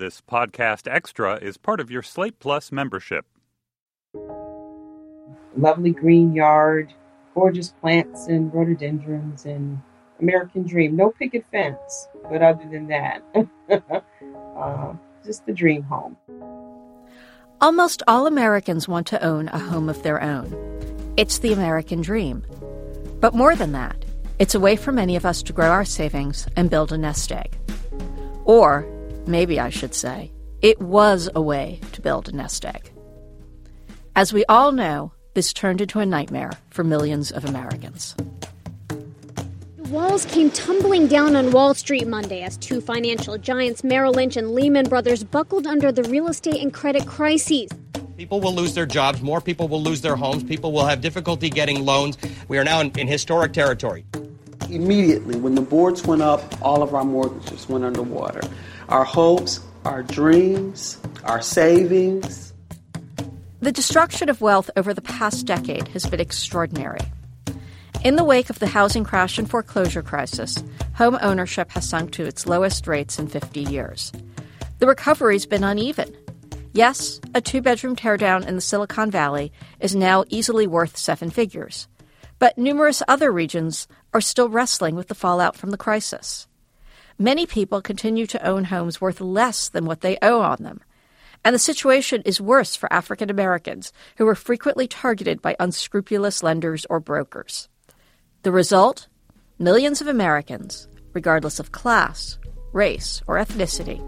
This podcast extra is part of your Slate Plus membership. Lovely green yard, gorgeous plants and rhododendrons and American dream. No picket fence, but other than that, uh, just the dream home. Almost all Americans want to own a home of their own. It's the American dream. But more than that, it's a way for many of us to grow our savings and build a nest egg. Or, maybe I should say, it was a way to build a nest egg. As we all know, this turned into a nightmare for millions of Americans. The walls came tumbling down on Wall Street Monday as two financial giants, Merrill Lynch and Lehman Brothers, buckled under the real estate and credit crises. People will lose their jobs, more people will lose their homes, people will have difficulty getting loans. We are now in, in historic territory. Immediately, when the boards went up, all of our mortgages went underwater. Our hopes, our dreams, our savings. The destruction of wealth over the past decade has been extraordinary. In the wake of the housing crash and foreclosure crisis, home ownership has sunk to its lowest rates in 50 years. The recovery's been uneven. Yes, a two bedroom teardown in the Silicon Valley is now easily worth seven figures, but numerous other regions are still wrestling with the fallout from the crisis. Many people continue to own homes worth less than what they owe on them. And the situation is worse for African Americans, who are frequently targeted by unscrupulous lenders or brokers. The result? Millions of Americans, regardless of class, race, or ethnicity,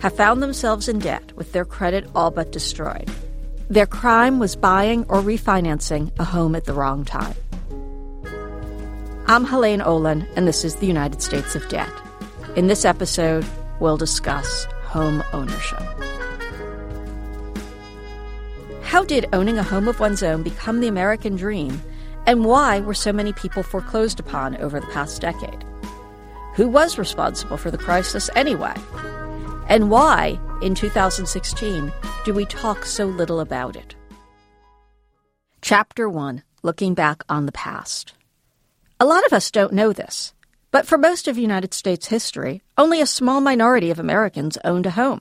have found themselves in debt with their credit all but destroyed. Their crime was buying or refinancing a home at the wrong time. I'm Helaine Olen, and this is the United States of Debt. In this episode, we'll discuss home ownership. How did owning a home of one's own become the American dream and why were so many people foreclosed upon over the past decade? Who was responsible for the crisis anyway? And why, in 2016, do we talk so little about it? Chapter 1 Looking Back on the Past. A lot of us don't know this, but for most of United States history, only a small minority of Americans owned a home.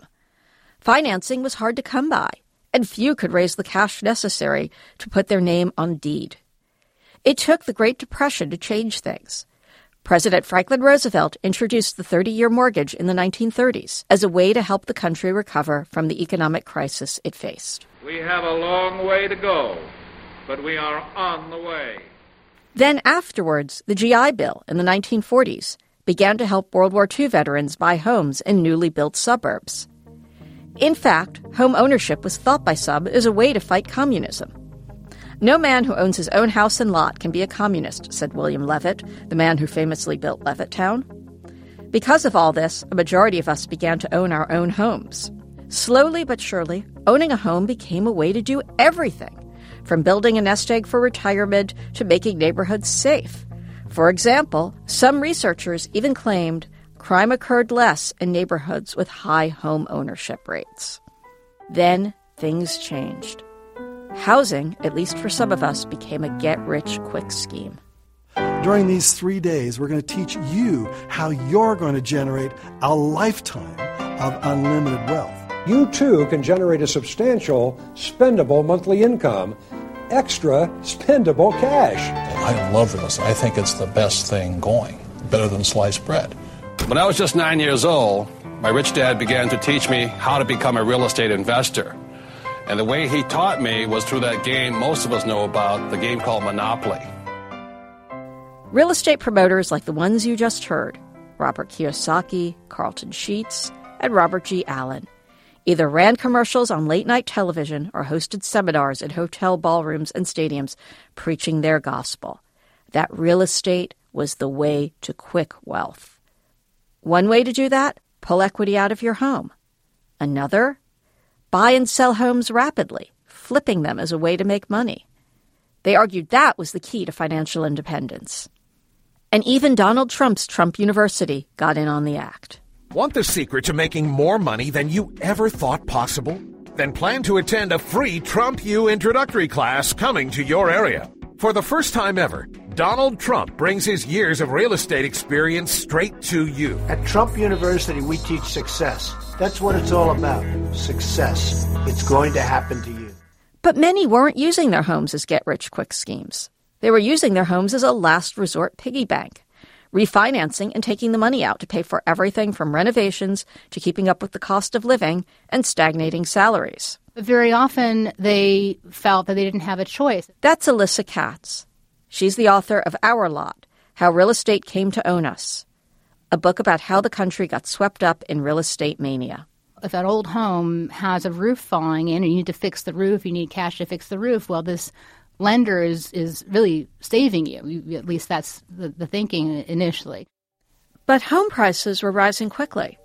Financing was hard to come by, and few could raise the cash necessary to put their name on deed. It took the Great Depression to change things. President Franklin Roosevelt introduced the 30 year mortgage in the 1930s as a way to help the country recover from the economic crisis it faced. We have a long way to go, but we are on the way. Then, afterwards, the GI Bill in the 1940s began to help World War II veterans buy homes in newly built suburbs. In fact, home ownership was thought by some as a way to fight communism. No man who owns his own house and lot can be a communist, said William Levitt, the man who famously built Levittown. Because of all this, a majority of us began to own our own homes. Slowly but surely, owning a home became a way to do everything, from building a nest egg for retirement to making neighborhoods safe. For example, some researchers even claimed crime occurred less in neighborhoods with high home ownership rates. Then things changed. Housing, at least for some of us, became a get rich quick scheme. During these three days, we're going to teach you how you're going to generate a lifetime of unlimited wealth. You too can generate a substantial, spendable monthly income, extra spendable cash. I love real estate. I think it's the best thing going, better than sliced bread. When I was just nine years old, my rich dad began to teach me how to become a real estate investor. And the way he taught me was through that game most of us know about, the game called Monopoly. Real estate promoters like the ones you just heard Robert Kiyosaki, Carleton Sheets, and Robert G. Allen either ran commercials on late night television or hosted seminars in hotel ballrooms and stadiums preaching their gospel that real estate was the way to quick wealth. One way to do that pull equity out of your home. Another buy and sell homes rapidly, flipping them as a way to make money. They argued that was the key to financial independence. And even Donald Trump's Trump University got in on the act. Want the secret to making more money than you ever thought possible? Then plan to attend a free Trump U introductory class coming to your area. For the first time ever, Donald Trump brings his years of real estate experience straight to you. At Trump University, we teach success That's what it's all about success. It's going to happen to you. But many weren't using their homes as get rich quick schemes. They were using their homes as a last resort piggy bank, refinancing and taking the money out to pay for everything from renovations to keeping up with the cost of living and stagnating salaries. But very often they felt that they didn't have a choice. That's Alyssa Katz. She's the author of Our Lot How Real Estate Came to Own Us, a book about how the country got swept up in real estate mania. If that old home has a roof falling in and you need to fix the roof, you need cash to fix the roof, well, this lender is, is really saving you. At least that's the, the thinking initially. But home prices were rising quickly,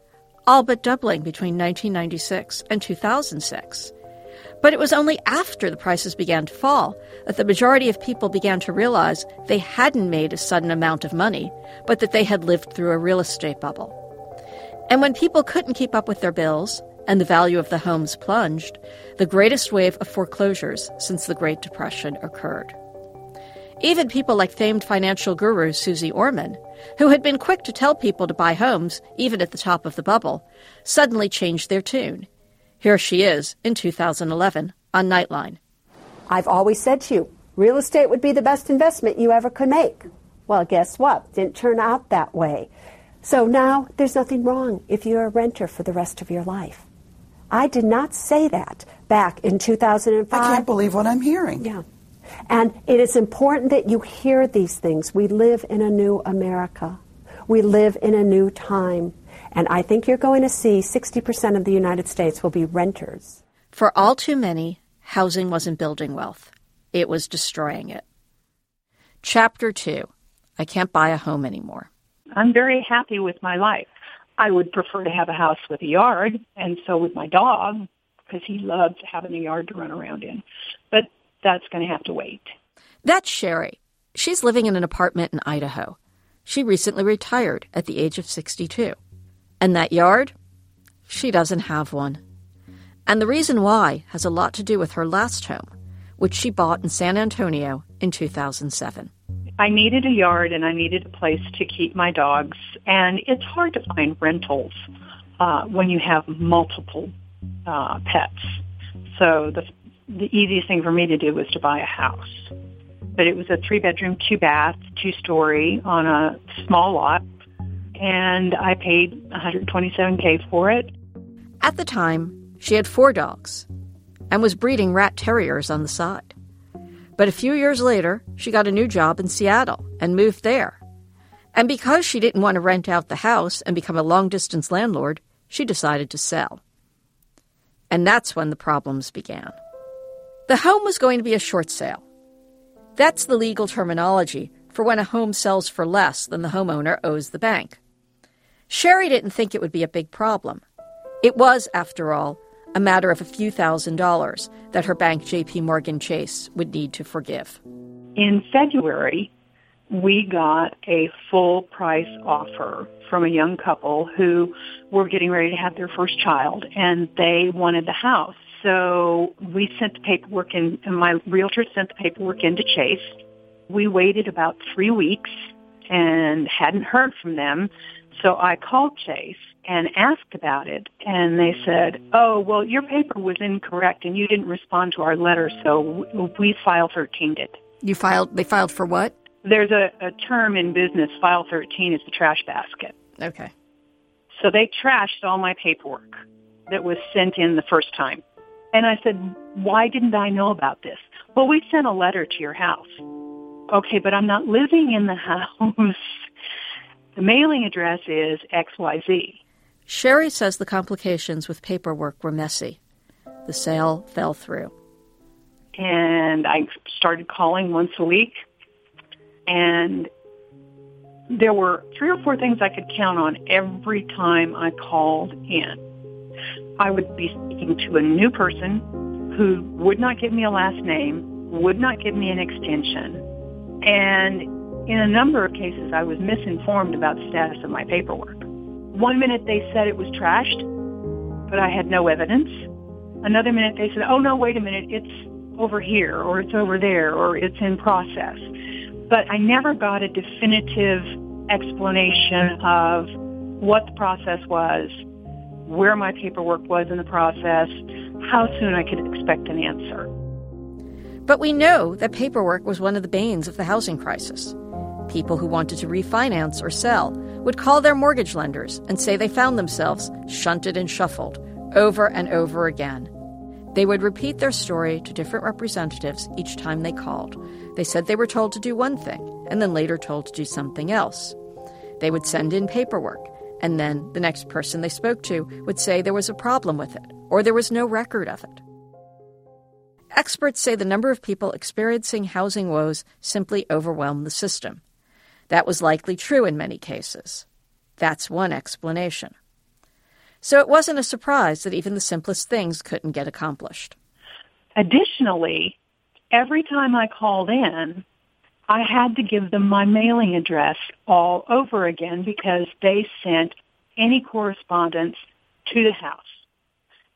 all but doubling between 1996 and 2006. But it was only after the prices began to fall that the majority of people began to realize they hadn't made a sudden amount of money, but that they had lived through a real estate bubble. And when people couldn't keep up with their bills and the value of the homes plunged, the greatest wave of foreclosures since the Great Depression occurred. Even people like famed financial guru Suze Orman, who had been quick to tell people to buy homes even at the top of the bubble, suddenly changed their tune. Here she is in 2011 on Nightline. I've always said to you, real estate would be the best investment you ever could make. Well, guess what? Didn't turn out that way. So now there's nothing wrong if you're a renter for the rest of your life. I did not say that back in 2005. I can't believe what I'm hearing. Yeah. And it is important that you hear these things. We live in a new America. We live in a new time. And I think you're going to see 60% of the United States will be renters. For all too many, housing wasn't building wealth, it was destroying it. Chapter 2 I Can't Buy a Home Anymore. I'm very happy with my life. I would prefer to have a house with a yard, and so would my dog, because he loves having a yard to run around in. But that's going to have to wait. That's Sherry. She's living in an apartment in Idaho. She recently retired at the age of 62. And that yard? She doesn't have one. And the reason why has a lot to do with her last home, which she bought in San Antonio in 2007. I needed a yard and I needed a place to keep my dogs. And it's hard to find rentals uh, when you have multiple uh, pets. So the the easiest thing for me to do was to buy a house. But it was a three bedroom, two bath, two story on a small lot. And I paid 127K for it. At the time, she had four dogs and was breeding rat terriers on the side. But a few years later, she got a new job in Seattle and moved there. And because she didn't want to rent out the house and become a long distance landlord, she decided to sell. And that's when the problems began. The home was going to be a short sale. That's the legal terminology for when a home sells for less than the homeowner owes the bank. Sherry didn't think it would be a big problem. It was, after all, a matter of a few thousand dollars that her bank, JP Morgan Chase, would need to forgive. In February, we got a full price offer from a young couple who were getting ready to have their first child and they wanted the house. So we sent the paperwork in, and my realtor sent the paperwork into Chase. We waited about three weeks and hadn't heard from them. So I called Chase and asked about it, and they said, "Oh, well, your paper was incorrect, and you didn't respond to our letter, so we file 13 it." You filed? They filed for what? There's a, a term in business. File 13 is the trash basket. Okay. So they trashed all my paperwork that was sent in the first time. And I said, why didn't I know about this? Well, we sent a letter to your house. Okay, but I'm not living in the house. The mailing address is XYZ. Sherry says the complications with paperwork were messy. The sale fell through. And I started calling once a week. And there were three or four things I could count on every time I called in. I would be speaking to a new person who would not give me a last name, would not give me an extension. And in a number of cases, I was misinformed about the status of my paperwork. One minute they said it was trashed, but I had no evidence. Another minute they said, oh no, wait a minute, it's over here, or it's over there, or it's in process. But I never got a definitive explanation of what the process was where my paperwork was in the process, how soon I could expect an answer. But we know that paperwork was one of the banes of the housing crisis. People who wanted to refinance or sell would call their mortgage lenders and say they found themselves shunted and shuffled over and over again. They would repeat their story to different representatives each time they called. They said they were told to do one thing and then later told to do something else. They would send in paperwork, and then the next person they spoke to would say there was a problem with it or there was no record of it. Experts say the number of people experiencing housing woes simply overwhelmed the system. That was likely true in many cases. That's one explanation. So it wasn't a surprise that even the simplest things couldn't get accomplished. Additionally, every time I called in, I had to give them my mailing address all over again because they sent any correspondence to the house.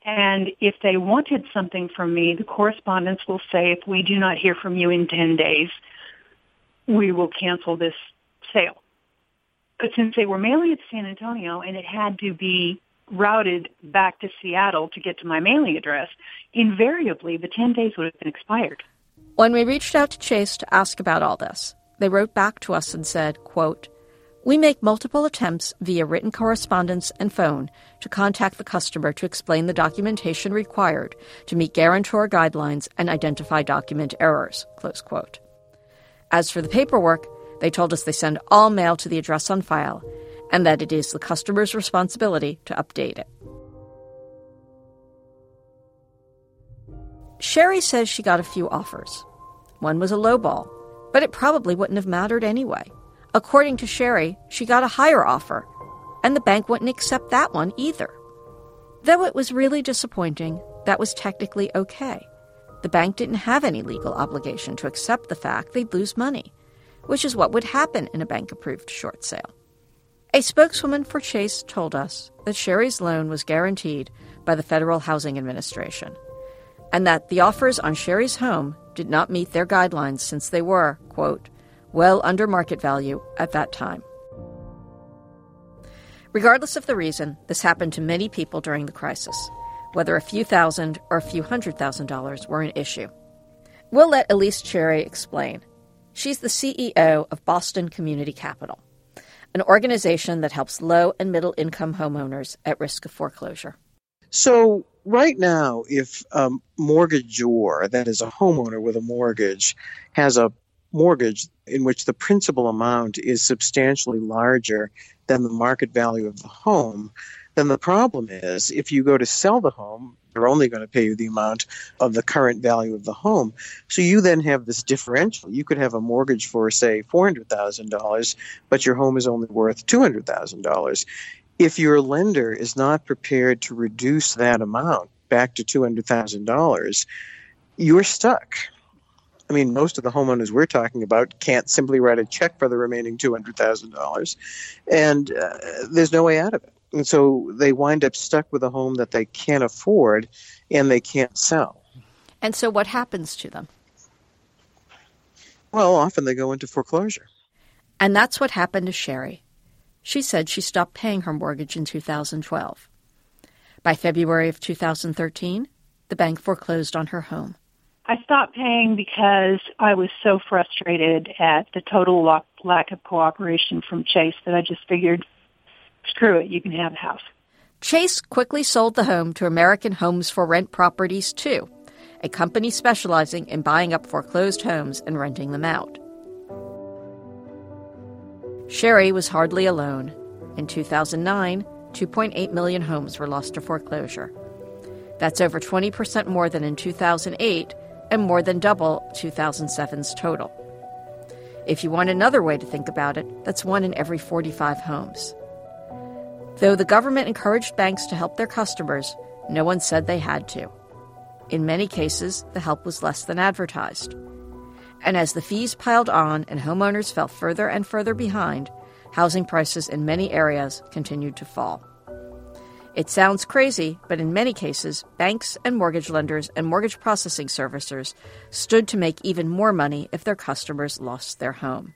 And if they wanted something from me, the correspondence will say, if we do not hear from you in 10 days, we will cancel this sale. But since they were mailing it to San Antonio and it had to be routed back to Seattle to get to my mailing address, invariably the 10 days would have been expired. When we reached out to Chase to ask about all this, they wrote back to us and said, quote, we make multiple attempts via written correspondence and phone to contact the customer to explain the documentation required to meet guarantor guidelines and identify document errors. Close quote. As for the paperwork, they told us they send all mail to the address on file and that it is the customer's responsibility to update it. Sherry says she got a few offers. One was a lowball, but it probably wouldn't have mattered anyway. According to Sherry, she got a higher offer, and the bank wouldn't accept that one either. Though it was really disappointing, that was technically okay. The bank didn't have any legal obligation to accept the fact they'd lose money, which is what would happen in a bank approved short sale. A spokeswoman for Chase told us that Sherry's loan was guaranteed by the Federal Housing Administration and that the offers on Sherry's home did not meet their guidelines since they were, quote, well under market value at that time. Regardless of the reason, this happened to many people during the crisis, whether a few thousand or a few hundred thousand dollars were an issue. We'll let Elyse Cherry explain. She's the CEO of Boston Community Capital, an organization that helps low and middle income homeowners at risk of foreclosure. So, right now, if a mortgagor, that is a homeowner with a mortgage, has a mortgage in which the principal amount is substantially larger than the market value of the home, then the problem is if you go to sell the home, they're only going to pay you the amount of the current value of the home. So you then have this differential. You could have a mortgage for, say, $400,000, but your home is only worth $200,000. If your lender is not prepared to reduce that amount back to $200,000, you're stuck. I mean, most of the homeowners we're talking about can't simply write a check for the remaining $200,000, and uh, there's no way out of it. And so they wind up stuck with a home that they can't afford and they can't sell. And so what happens to them? Well, often they go into foreclosure. And that's what happened to Sherry. She said she stopped paying her mortgage in 2012. By February of 2013, the bank foreclosed on her home. I stopped paying because I was so frustrated at the total lack of cooperation from Chase that I just figured, screw it, you can have a house. Chase quickly sold the home to American Homes for Rent Properties II, a company specializing in buying up foreclosed homes and renting them out. Sherry was hardly alone. In 2009, 2.8 million homes were lost to foreclosure. That's over 20% more than in 2008 and more than double 2007's total. If you want another way to think about it, that's one in every 45 homes. Though the government encouraged banks to help their customers, no one said they had to. In many cases, the help was less than advertised. And as the fees piled on and homeowners fell further and further behind, housing prices in many areas continued to fall. It sounds crazy, but in many cases, banks and mortgage lenders and mortgage processing servicers stood to make even more money if their customers lost their home.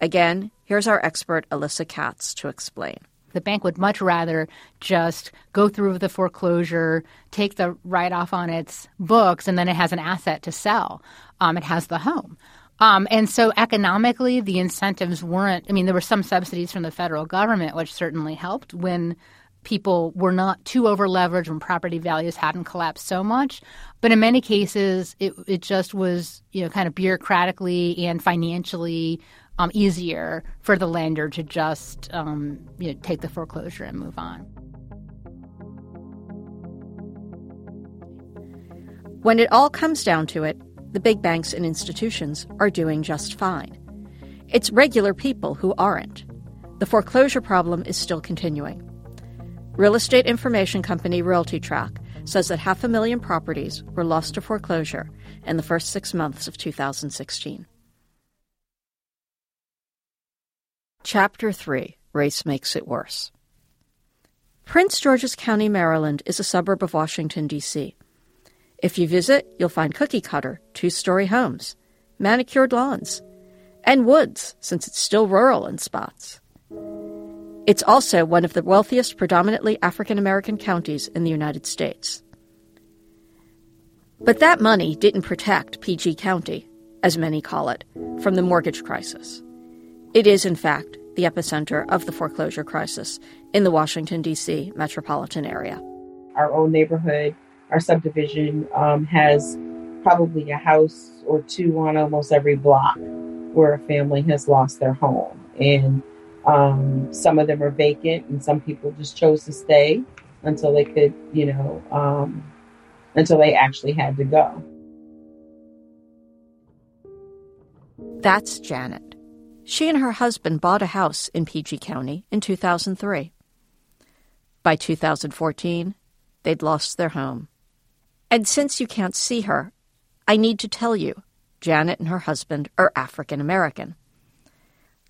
Again, here's our expert Alyssa Katz to explain. The bank would much rather just go through the foreclosure, take the write off on its books, and then it has an asset to sell. Um, it has the home. Um, and so economically, the incentives weren't, I mean, there were some subsidies from the federal government, which certainly helped when people were not too over leveraged when property values hadn't collapsed so much. But in many cases, it, it just was, you know, kind of bureaucratically and financially um, easier for the lender to just, um, you know, take the foreclosure and move on. When it all comes down to it, the big banks and institutions are doing just fine. It's regular people who aren't. The foreclosure problem is still continuing. Real estate information company RealtyTrac says that half a million properties were lost to foreclosure in the first six months of 2016. Chapter 3 Race Makes It Worse. Prince George's County, Maryland is a suburb of Washington, D.C. If you visit, you'll find cookie cutter, two story homes, manicured lawns, and woods, since it's still rural in spots. It's also one of the wealthiest, predominantly African American counties in the United States. But that money didn't protect PG County, as many call it, from the mortgage crisis. It is, in fact, the epicenter of the foreclosure crisis in the Washington, D.C. metropolitan area. Our own neighborhood our subdivision um, has probably a house or two on almost every block where a family has lost their home. And um, some of them are vacant, and some people just chose to stay until they could, you know, um, until they actually had to go. That's Janet. She and her husband bought a house in PG County in 2003. By 2014, they'd lost their home. And since you can't see her, I need to tell you Janet and her husband are African American.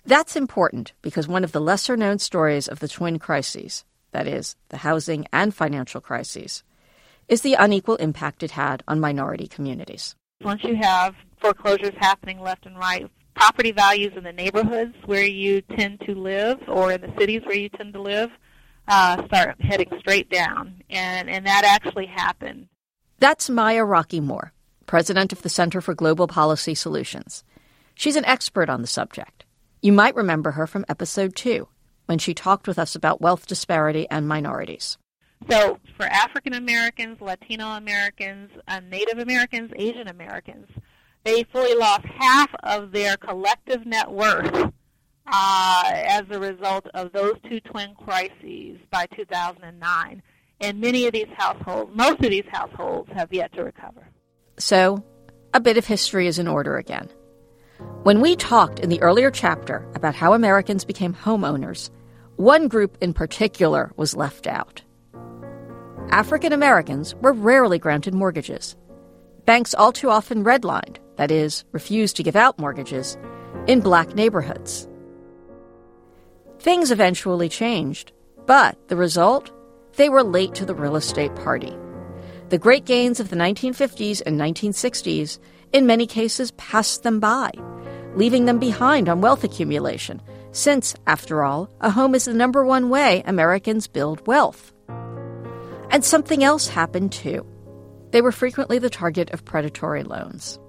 That's important because one of the lesser known stories of the twin crises, that is, the housing and financial crises, is the unequal impact it had on minority communities. Once you have foreclosures happening left and right, property values in the neighborhoods where you tend to live or in the cities where you tend to live uh, start heading straight down. And, and that actually happened that's Maya Rockeymoore, president of the Center for Global Policy Solutions. She's an expert on the subject. You might remember her from episode two, when she talked with us about wealth disparity and minorities. So, for African Americans, Latino Americans, uh, Native Americans, Asian Americans, they fully lost half of their collective net worth uh, as a result of those two twin crises by 2009 and many of these households, most of these households, have yet to recover. So, a bit of history is in order again. When we talked in the earlier chapter about how Americans became homeowners, one group in particular was left out. African Americans were rarely granted mortgages. Banks all too often redlined, that is, refused to give out mortgages, in black neighborhoods. Things eventually changed, but the result they were late to the real estate party. The great gains of the 1950s and 1960s, in many cases, passed them by, leaving them behind on wealth accumulation, since, after all, a home is the number one way Americans build wealth. And something else happened too. They were frequently the target of predatory loans.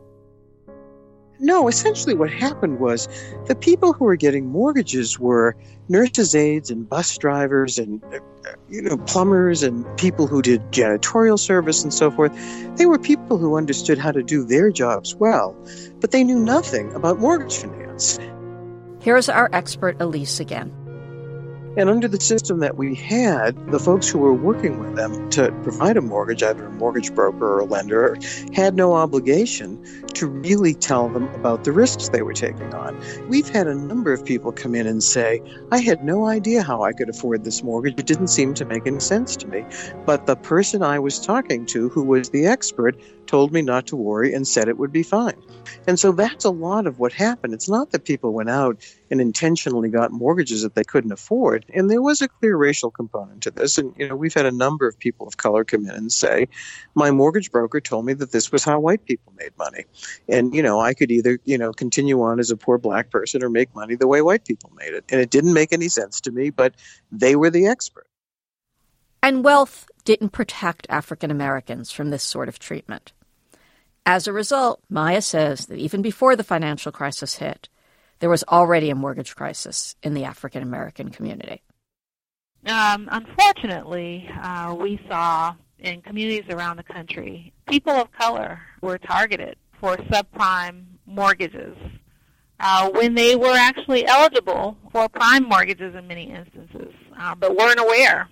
No, essentially what happened was the people who were getting mortgages were nurses' aides and bus drivers and uh, you know plumbers and people who did janitorial service and so forth. They were people who understood how to do their jobs well, but they knew nothing about mortgage finance. Here's our expert Elyse again. And under the system that we had, the folks who were working with them to provide a mortgage, either a mortgage broker or a lender, had no obligation to really tell them about the risks they were taking on. We've had a number of people come in and say, I had no idea how I could afford this mortgage. It didn't seem to make any sense to me. But the person I was talking to, who was the expert, told me not to worry and said it would be fine. And so that's a lot of what happened. It's not that people went out and intentionally got mortgages that they couldn't afford. And there was a clear racial component to this. And, you know, we've had a number of people of color come in and say, my mortgage broker told me that this was how white people made money. And, you know, I could either, you know, continue on as a poor black person or make money the way white people made it. And it didn't make any sense to me, but they were the expert. And wealth didn't protect African Americans from this sort of treatment. As a result, Maya says that even before the financial crisis hit, there was already a mortgage crisis in the African American community. Um, unfortunately, uh, we saw in communities around the country, people of color were targeted for subprime mortgages uh, when they were actually eligible for prime mortgages in many instances, uh, but weren't aware.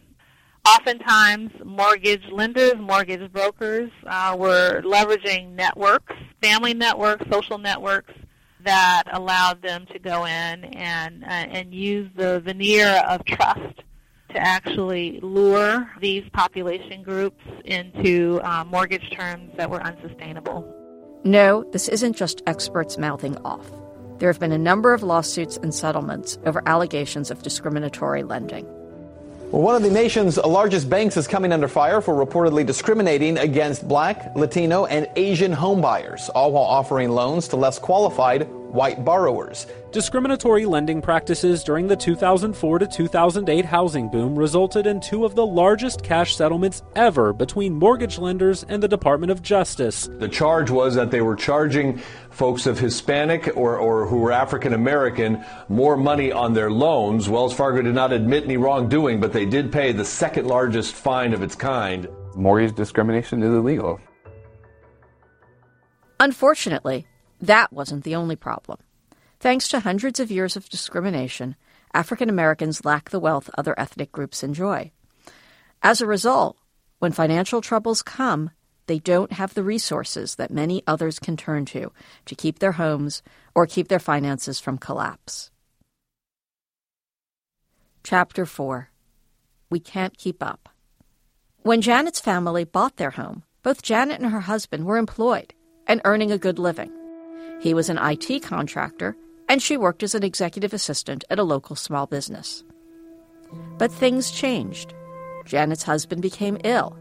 Oftentimes, mortgage lenders, mortgage brokers uh, were leveraging networks, family networks, social networks, that allowed them to go in and uh, and use the veneer of trust to actually lure these population groups into uh, mortgage terms that were unsustainable. No, this isn't just experts mouthing off. There have been a number of lawsuits and settlements over allegations of discriminatory lending. Well, one of the nation's largest banks is coming under fire for reportedly discriminating against black, Latino, and Asian homebuyers, all while offering loans to less qualified white borrowers. Discriminatory lending practices during the 2004 to 2008 housing boom resulted in two of the largest cash settlements ever between mortgage lenders and the Department of Justice. The charge was that they were charging folks of Hispanic or, or who were African American more money on their loans. Wells Fargo did not admit any wrongdoing, but they did pay the second largest fine of its kind. Mortgage discrimination is illegal. Unfortunately, that wasn't the only problem. Thanks to hundreds of years of discrimination, African Americans lack the wealth other ethnic groups enjoy. As a result, when financial troubles come, they don't have the resources that many others can turn to to keep their homes or keep their finances from collapse. Chapter 4 We Can't Keep Up. When Janet's family bought their home, both Janet and her husband were employed and earning a good living. He was an IT contractor, and she worked as an executive assistant at a local small business. But things changed. Janet's husband became ill,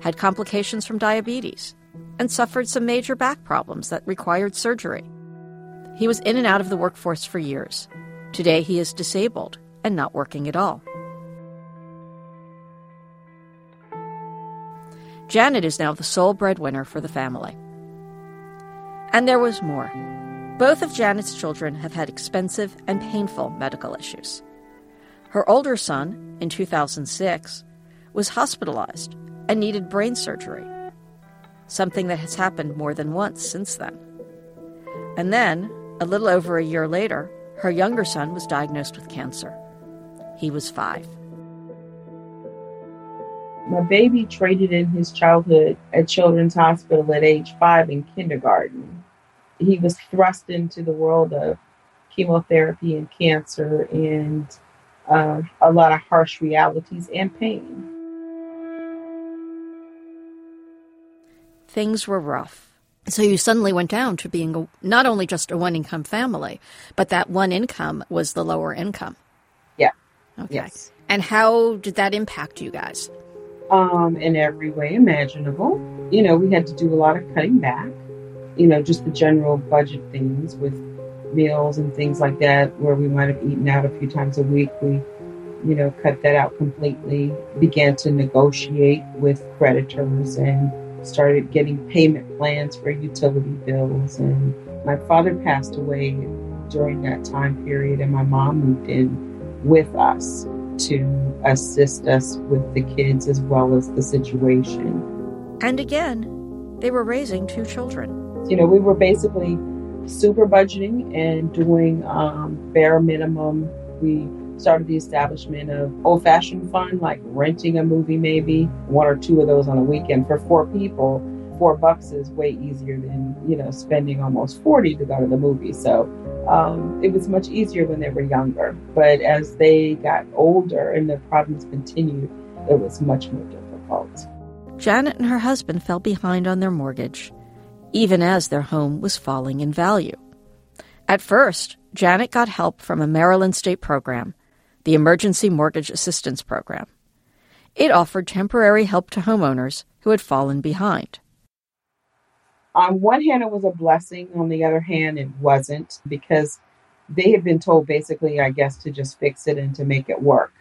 had complications from diabetes, and suffered some major back problems that required surgery. He was in and out of the workforce for years. Today he is disabled and not working at all. Janet is now the sole breadwinner for the family. And there was more. Both of Janet's children have had expensive and painful medical issues. Her older son, in 2006, was hospitalized and needed brain surgery, something that has happened more than once since then. And then, a little over a year later, her younger son was diagnosed with cancer. He was five. My baby traded in his childhood at Children's Hospital at age five in kindergarten he was thrust into the world of chemotherapy and cancer and uh, a lot of harsh realities and pain. Things were rough. So you suddenly went down to being a, not only just a one income family, but that one income was the lower income. Yeah. Okay. Yes. And how did that impact you guys? Um, in every way imaginable. You know, we had to do a lot of cutting back you know, just the general budget things with meals and things like that, where we might have eaten out a few times a week. We, you know, cut that out completely, began to negotiate with creditors and started getting payment plans for utility bills. And my father passed away during that time period, and my mom moved in with us to assist us with the kids as well as the situation. And again, they were raising two children. You know, we were basically super budgeting and doing um, bare minimum. We started the establishment of old fashioned fun, like renting a movie, maybe one or two of those on a weekend for four people. Four bucks is way easier than, you know, spending almost 40 to go to the movie. So um, it was much easier when they were younger. But as they got older and the problems continued, it was much more difficult. Janet and her husband fell behind on their mortgage even as their home was falling in value. At first, Janet got help from a Maryland state program, the Emergency Mortgage Assistance Program. It offered temporary help to homeowners who had fallen behind. On one hand, it was a blessing. On the other hand, it wasn't because they had been told basically, I guess, to just fix it and to make it work.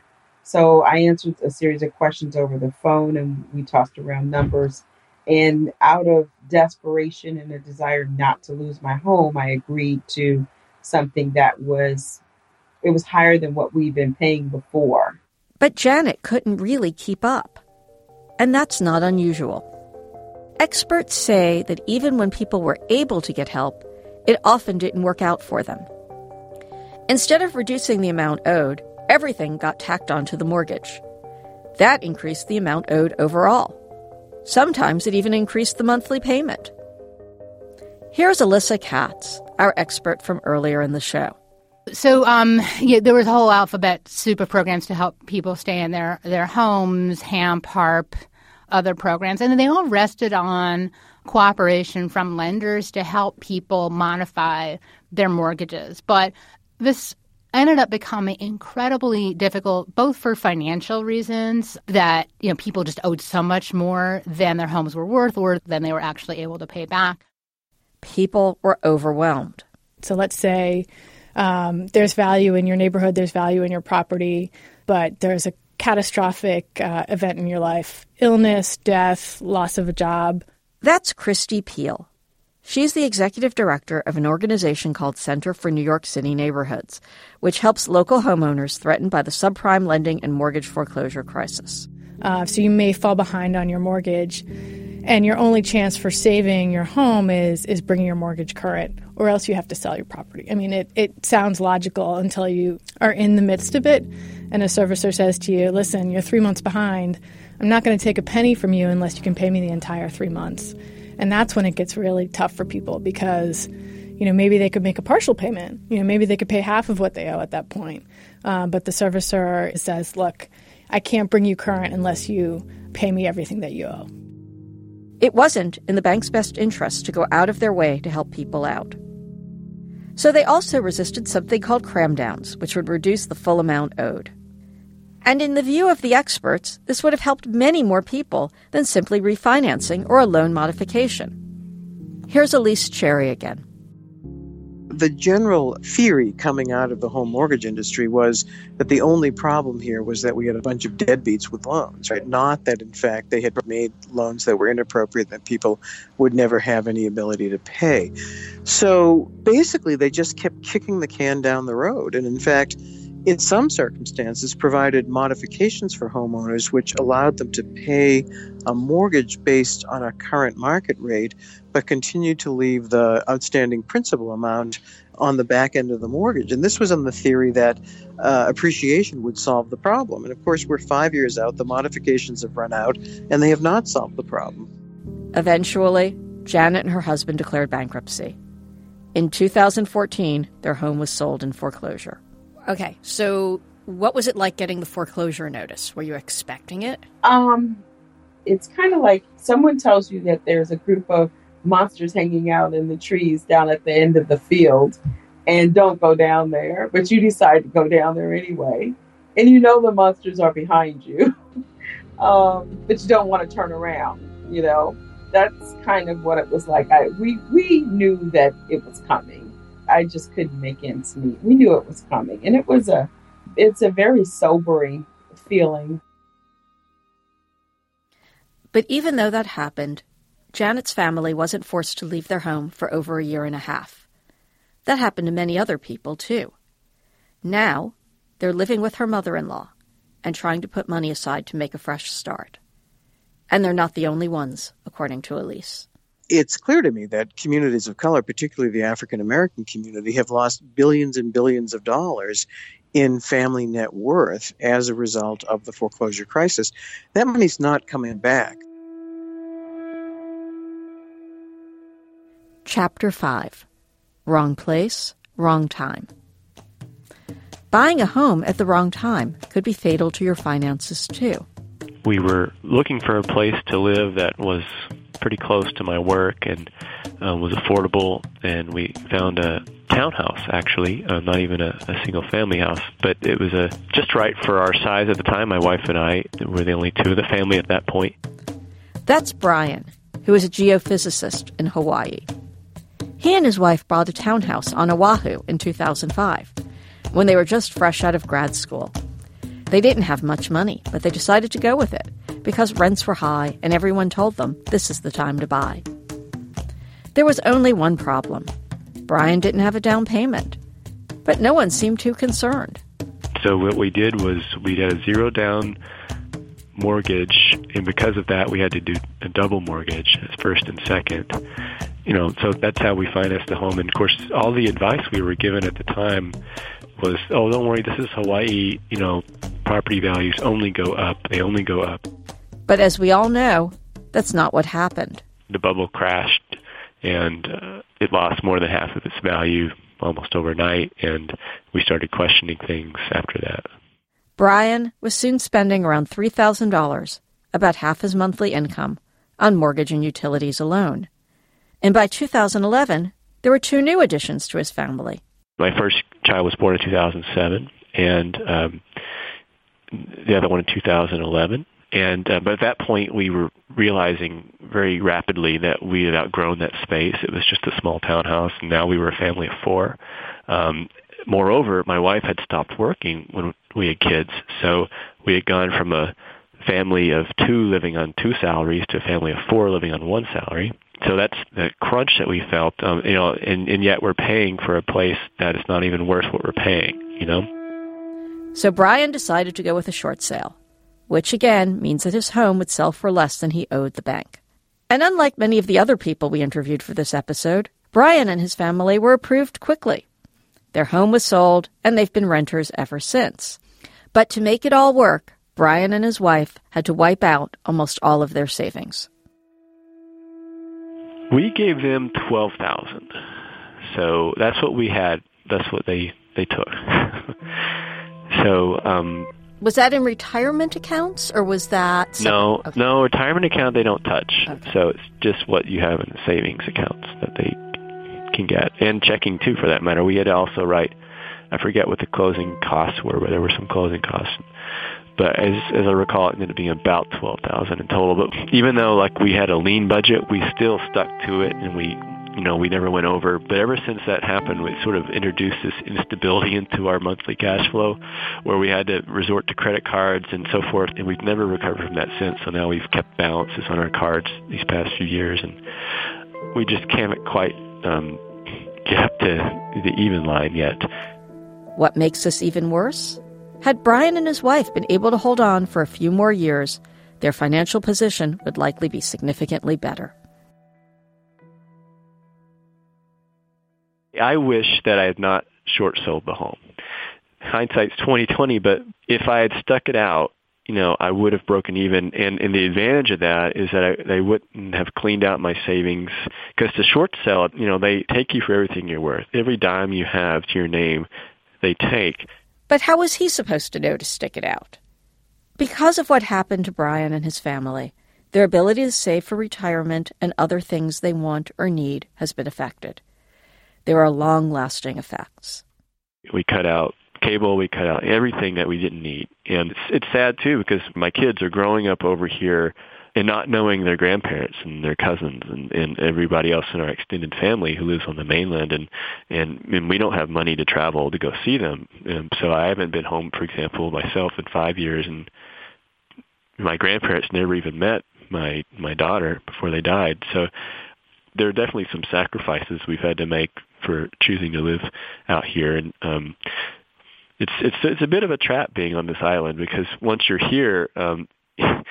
So I answered a series of questions over the phone and we tossed around numbers. And out of desperation and a desire not to lose my home, I agreed to something that was it was higher than what we've been paying before. But Janet couldn't really keep up. And that's not unusual. Experts say that even when people were able to get help, it often didn't work out for them. Instead of reducing the amount owed, everything got tacked onto the mortgage. That increased the amount owed overall. Sometimes it even increased the monthly payment. Here's Alyssa Katz, our expert from earlier in the show. So, um, yeah, there was a whole alphabet soup of programs to help people stay in their, their homes, HAMP, HARP, other programs. And they all rested on cooperation from lenders to help people modify their mortgages. But this ended up becoming incredibly difficult both for financial reasons that you know people just owed so much more than their homes were worth or than they were actually able to pay back. People were overwhelmed. So let's say um, there's value in your neighborhood there's value in your property but there's a catastrophic uh, event in your life. Illness death loss of a job. That's Christie Peale She's the executive director of an organization called Center for New York City Neighborhoods, which helps local homeowners threatened by the subprime lending and mortgage foreclosure crisis. Uh, so you may fall behind on your mortgage, and your only chance for saving your home is is bringing your mortgage current, or else you have to sell your property. I mean, it, it sounds logical until you are in the midst of it, and a servicer says to you, "Listen, you're three months behind. I'm not going to take a penny from you unless you can pay me the entire three months." And that's when it gets really tough for people because, you know, maybe they could make a partial payment. You know, maybe they could pay half of what they owe at that point. Uh, but the servicer says, look, I can't bring you current unless you pay me everything that you owe. It wasn't in the bank's best interest to go out of their way to help people out. So they also resisted something called cramdowns, which would reduce the full amount owed. And in the view of the experts, this would have helped many more people than simply refinancing or a loan modification. Here's Elyse Cherry again. The general theory coming out of the home mortgage industry was that the only problem here was that we had a bunch of deadbeats with loans, right? Not that, in fact, they had made loans that were inappropriate that people would never have any ability to pay. So basically, they just kept kicking the can down the road. And in fact, in some circumstances, provided modifications for homeowners which allowed them to pay a mortgage based on a current market rate, but continued to leave the outstanding principal amount on the back end of the mortgage. And this was on the theory that uh, appreciation would solve the problem. And of course, we're five years out, the modifications have run out, and they have not solved the problem. Eventually, Janet and her husband declared bankruptcy. In 2014, their home was sold in foreclosure. Okay, so what was it like getting the foreclosure notice? Were you expecting it? Um, it's kind of like someone tells you that there's a group of monsters hanging out in the trees down at the end of the field and don't go down there, but you decide to go down there anyway. And you know the monsters are behind you, um, but you don't want to turn around, you know? That's kind of what it was like. I, we, we knew that it was coming I just couldn't make ends meet. We knew it was coming, and it was a it's a very sobering feeling. But even though that happened, Janet's family wasn't forced to leave their home for over a year and a half. That happened to many other people, too. Now, they're living with her mother in law and trying to put money aside to make a fresh start. And they're not the only ones, according to Elyse it's clear to me that communities of color, particularly the African American community, have lost billions and billions of dollars in family net worth as a result of the foreclosure crisis. That money's not coming back. Chapter 5 Wrong Place, Wrong Time. Buying a home at the wrong time could be fatal to your finances, too. We were looking for a place to live that was pretty close to my work and uh, was affordable, and we found a townhouse actually, uh, not even a, a single family house, but it was a just right for our size at the time. My wife and I were the only two of the family at that point. That's Brian, who is a geophysicist in Hawaii. He and his wife bought a townhouse on Oahu in 2005 when they were just fresh out of grad school. They didn't have much money, but they decided to go with it because rents were high and everyone told them this is the time to buy. There was only one problem Brian didn't have a down payment, but no one seemed too concerned. So what we did was we had a zero down mortgage, and because of that, we had to do a double mortgage, first and second. You know, so that's how we financed the home. And of course, all the advice we were given at the time was, "Oh, don't worry, this is Hawaii. You know, property values only go up. They only go up." But as we all know, that's not what happened. The bubble crashed, and uh, it lost more than half of its value almost overnight, and we started questioning things after that. Brian was soon spending around $3,000, about half his monthly income, on mortgage and utilities alone. And by 2011, there were two new additions to his family. My first child was born in 2007, and um, the other one in 2011. And uh, but at that point, we were realizing very rapidly that we had outgrown that space. It was just a small townhouse, and now we were a family of four. Um, moreover, my wife had stopped working when we had kids, so we had gone from a family of two living on two salaries to a family of four living on one salary. So that's the crunch that we felt, um, you know, and, and yet we're paying for a place that is not even worth what we're paying, you know. So Brian decided to go with a short sale which again means that his home would sell for less than he owed the bank. And unlike many of the other people we interviewed for this episode, Brian and his family were approved quickly. Their home was sold, and they've been renters ever since. But to make it all work, Brian and his wife had to wipe out almost all of their savings. We gave them twelve thousand, so that's what we had. That's what they they took. so um, was that in retirement accounts or was that no okay. no retirement account they don't touch. Okay. so it's just what you have in the savings accounts that they can get and checking too for that matter. We had to also write i forget what the closing costs were but there were some closing costs. But as as i recall it ended up being about twelve thousand in total. But even though like we had a lean budget we still stuck to it and we you know, we never went over. But ever since that happened, we sort of introduced this instability into our monthly cash flow where we had to resort to credit cards and so forth. And we've never recovered from that since. So now we've kept balances on our cards these past few years. And we just can't quite um, get up to the even line yet. What makes this even worse? Had Brian and his wife been able to hold on for a few more years, their financial position would likely be significantly better. I wish that I had not short sold the home. Hindsight's twenty twenty, but if I had stuck it out, you know, I would have broken even. And, and the advantage of that is that I, they wouldn't have cleaned out my savings because the short sell, you know, they take you for everything you're worth. Every dime you have to your name, they take. But how was he supposed to know to stick it out? Because of what happened to Brian and his family, their ability to save for retirement and other things they want or need has been affected there are long lasting effects. We cut out cable, we cut out everything that we didn't need. And it's, it's sad too because my kids are growing up over here and not knowing their grandparents and their cousins and, and everybody else in our extended family who lives on the mainland and, and and we don't have money to travel to go see them. And so I haven't been home, for example, myself in five years and my grandparents never even met my my daughter before they died. So there are definitely some sacrifices we've had to make for choosing to live out here. And um it's it's it's a bit of a trap being on this island because once you're here um you,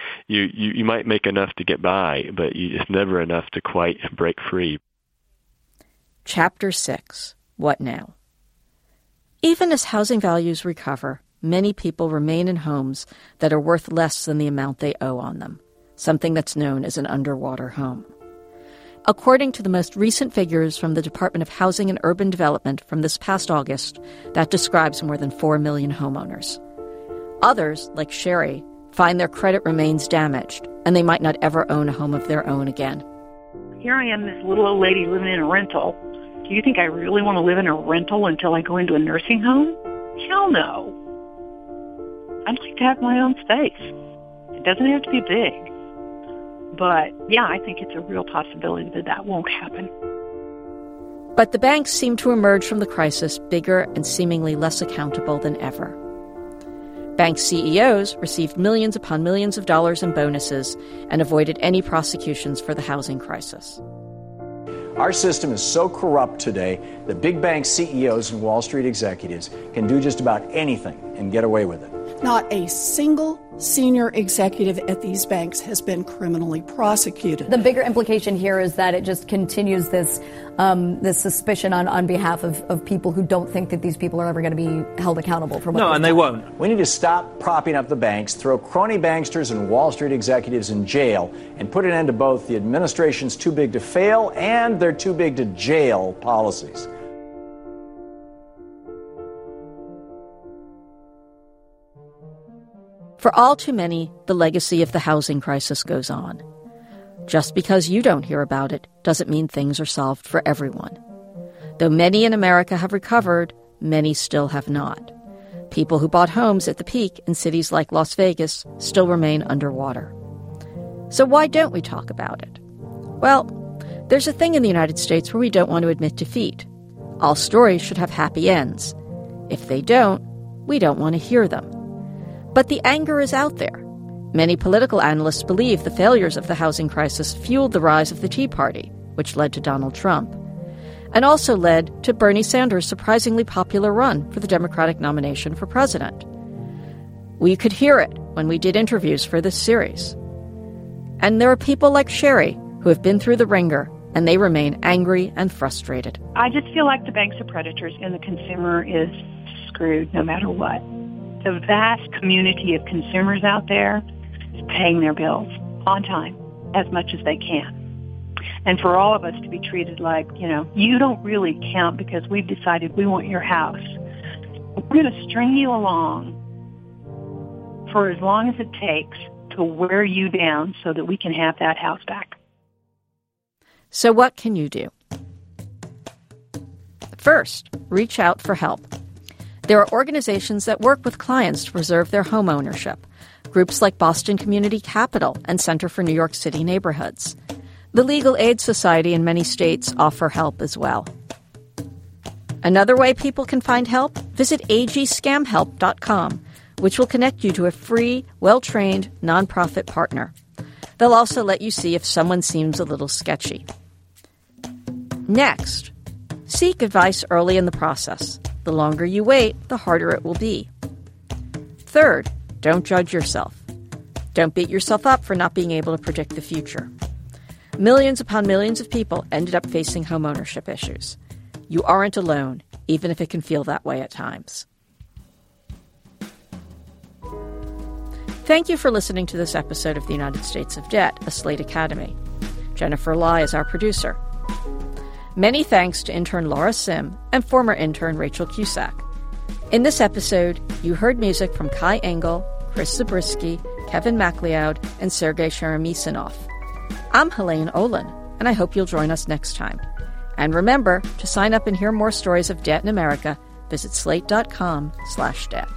you you might make enough to get by but you, it's never enough to quite break free. Chapter 6 what now? Even as housing values recover many people remain in homes that are worth less than the amount they owe on them something that's known as an underwater home According to the most recent figures from the Department of Housing and Urban Development from this past August, that describes more than 4 million homeowners. Others, like Sherry, find their credit remains damaged and they might not ever own a home of their own again. Here I am, this little old lady living in a rental. Do you think I really want to live in a rental until I go into a nursing home? Hell no. I'd like to have my own space. It doesn't have to be big. But yeah, I think it's a real possibility that that won't happen. But the banks seem to emerge from the crisis bigger and seemingly less accountable than ever. Bank CEOs received millions upon millions of dollars in bonuses and avoided any prosecutions for the housing crisis. Our system is so corrupt today that big bank CEOs and Wall Street executives can do just about anything and get away with it. Not a single senior executive at these banks has been criminally prosecuted. The bigger implication here is that it just continues this um, this suspicion on, on behalf of, of people who don't think that these people are ever going to be held accountable for what No, and they won't. We need to stop propping up the banks, throw crony banksters and Wall Street executives in jail, and put an end to both the administration's too big to fail and their too big to jail policies. For all too many, the legacy of the housing crisis goes on. Just because you don't hear about it doesn't mean things are solved for everyone. Though many in America have recovered, many still have not. People who bought homes at the peak in cities like Las Vegas still remain underwater. So, why don't we talk about it? Well, there's a thing in the United States where we don't want to admit defeat. All stories should have happy ends. If they don't, we don't want to hear them. But the anger is out there. Many political analysts believe the failures of the housing crisis fueled the rise of the Tea Party, which led to Donald Trump, and also led to Bernie Sanders' surprisingly popular run for the Democratic nomination for president. We could hear it when we did interviews for this series. And there are people like Sherry who have been through the ringer and they remain angry and frustrated. I just feel like the banks are predators and the consumer is screwed no matter what. The vast community of consumers out there is paying their bills on time as much as they can. And for all of us to be treated like, you know, you don't really count because we've decided we want your house. We're going to string you along for as long as it takes to wear you down so that we can have that house back. So, what can you do? First, reach out for help. There are organizations that work with clients to preserve their home ownership, groups like Boston Community Capital and Center for New York City Neighborhoods. The Legal Aid Society in many states offer help as well. Another way people can find help? Visit agscamhelp.com, which will connect you to a free, well trained nonprofit partner. They'll also let you see if someone seems a little sketchy. Next, seek advice early in the process. The longer you wait, the harder it will be. Third, don't judge yourself. Don't beat yourself up for not being able to predict the future. Millions upon millions of people ended up facing homeownership issues. You aren't alone, even if it can feel that way at times. Thank you for listening to this episode of the United States of Debt, a Slate Academy. Jennifer Lai is our producer. Many thanks to intern Laura Sim and former intern Rachel Cusack. In this episode, you heard music from Kai Engel, Chris Zabriskie, Kevin MacLeod, and Sergey Cheremisinov. I'm Helaine Olen, and I hope you'll join us next time. And remember, to sign up and hear more stories of debt in America, visit slate.com slash debt.